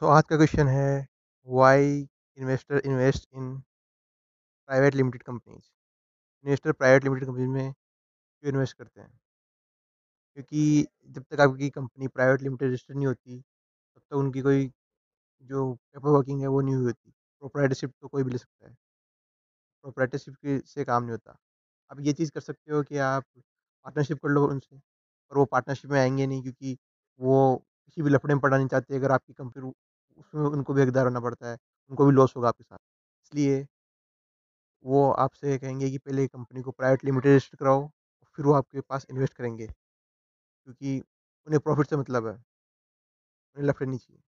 सो आज का क्वेश्चन है why investor invest in private limited companies investor private limited company में क्यों इन्वेस्ट करते हैं? क्योंकि जब तक आपकी कंपनी प्राइवेट लिमिटेड रजिस्टर नहीं होती, तब तक उनकी कोई जो पेपर वर्किंग है वो नहीं हुई होती। प्रोपराइटरशिप तो कोई भी ले सकता है। प्रोपराइटरशिप से काम नहीं होता। आप ये चीज़ कर सकते हो कि आप पार्टनरशिप कर लो उनसे और वो पार्टनरशिप में आएँगे नहीं क्योंकि वो किसी भी लफड़े में पड़ना नहीं चाहते, अगर आपकी कंपनी उसमें उनको भी हकदार होना पड़ता है, उनको भी लॉस होगा आपके साथ। इसलिए वो आपसे कहेंगे कि पहले कंपनी को प्राइवेट लिमिटेड रजिस्टर कराओ, फिर वो आपके पास इन्वेस्ट करेंगे। क्योंकि उन्हें प्रॉफिट से मतलब है, उन्हें लफड़े नहीं चाहिए।